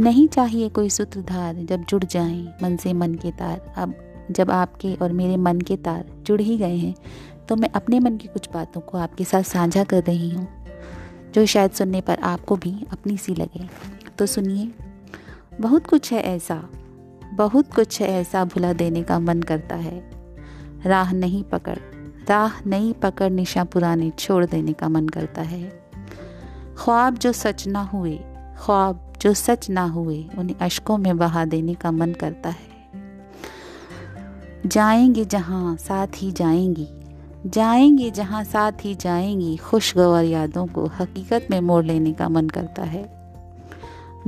नहीं चाहिए कोई सूत्रधार जब जुड़ जाएँ मन से मन के तार। अब जब आपके और मेरे मन के तार जुड़ ही गए हैं तो मैं अपने मन की कुछ बातों को आपके साथ साझा कर रही हूँ, जो शायद सुनने पर आपको भी अपनी सी लगे। तो सुनिए, बहुत कुछ है ऐसा, बहुत कुछ है ऐसा भुला देने का मन करता है। राह नहीं पकड़, राह नहीं पकड़ निशा पुराने छोड़ देने का मन करता है। ख्वाब जो सच ना हुए ख्वाब जो सच ना हुए, उन्हें अशकों में बहा देने का मन करता है। जाएँगे जहाँ साथ ही जाएँगी, जाएँगे जहाँ साथ ही जाएँगी, खुशगवार यादों को हकीकत में मोड़ लेने का मन करता है।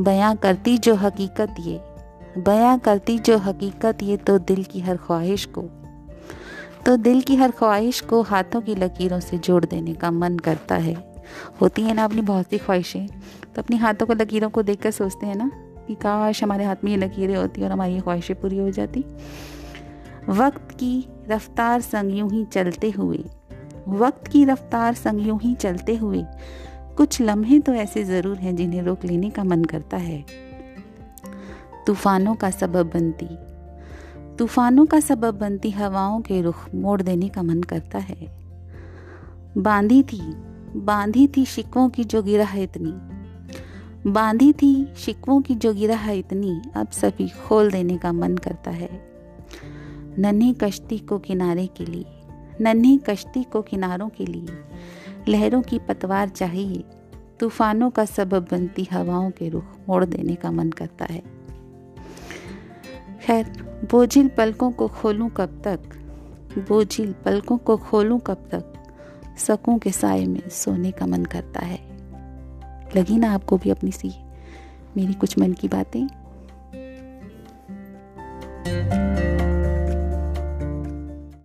बयां करती जो हकीकत ये, बयां करती जो हकीकत ये तो दिल की हर ख्वाहिश को तो दिल की हर ख्वाहिश को हाथों की लकीरों से जोड़ देने का मन करता है। होती है ना अपनी बहुत सी ख्वाहिशें। तो अपनी हाथों को, लकीरों को देखकर सोचते हैं ना कि काश हमारे हाथ में ये लकीरें होती और हमारी ख्वाहिशें पूरी हो जाती। वक्त की रफ्तार संग यूँ ही चलते हुए, वक्त की रफ्तार संग यूँ ही चलते हुए, कुछ लम्हे तो ऐसे ज़रूर हैं जिन्हें रोक लेने का मन करता है। तूफानों का सबब बनती, तूफानों का सबब बनती हवाओं के रुख मोड़ देने का मन करता है। बांधी थी बांधी थी शिकवों की जो गिरा है इतनी। बांधी थी शिकवों की जो गिरा है इतनी, अब सभी खोल देने का मन करता है। नन्ही कश्ती को किनारे के लिए, नन्ही कश्ती को किनारों के लिए, लहरों की पतवार चाहिए, तूफानों का सबब बनती हवाओं के रुख मोड़ देने का मन करता है। खैर, बोझिल पलकों को खोलूं कब तक? बोझिल पलकों को खोलूं कब तक? सकूँ के साय में सोने का मन करता है। लगी ना आपको भी अपनी सी मेरी कुछ मन की बातें?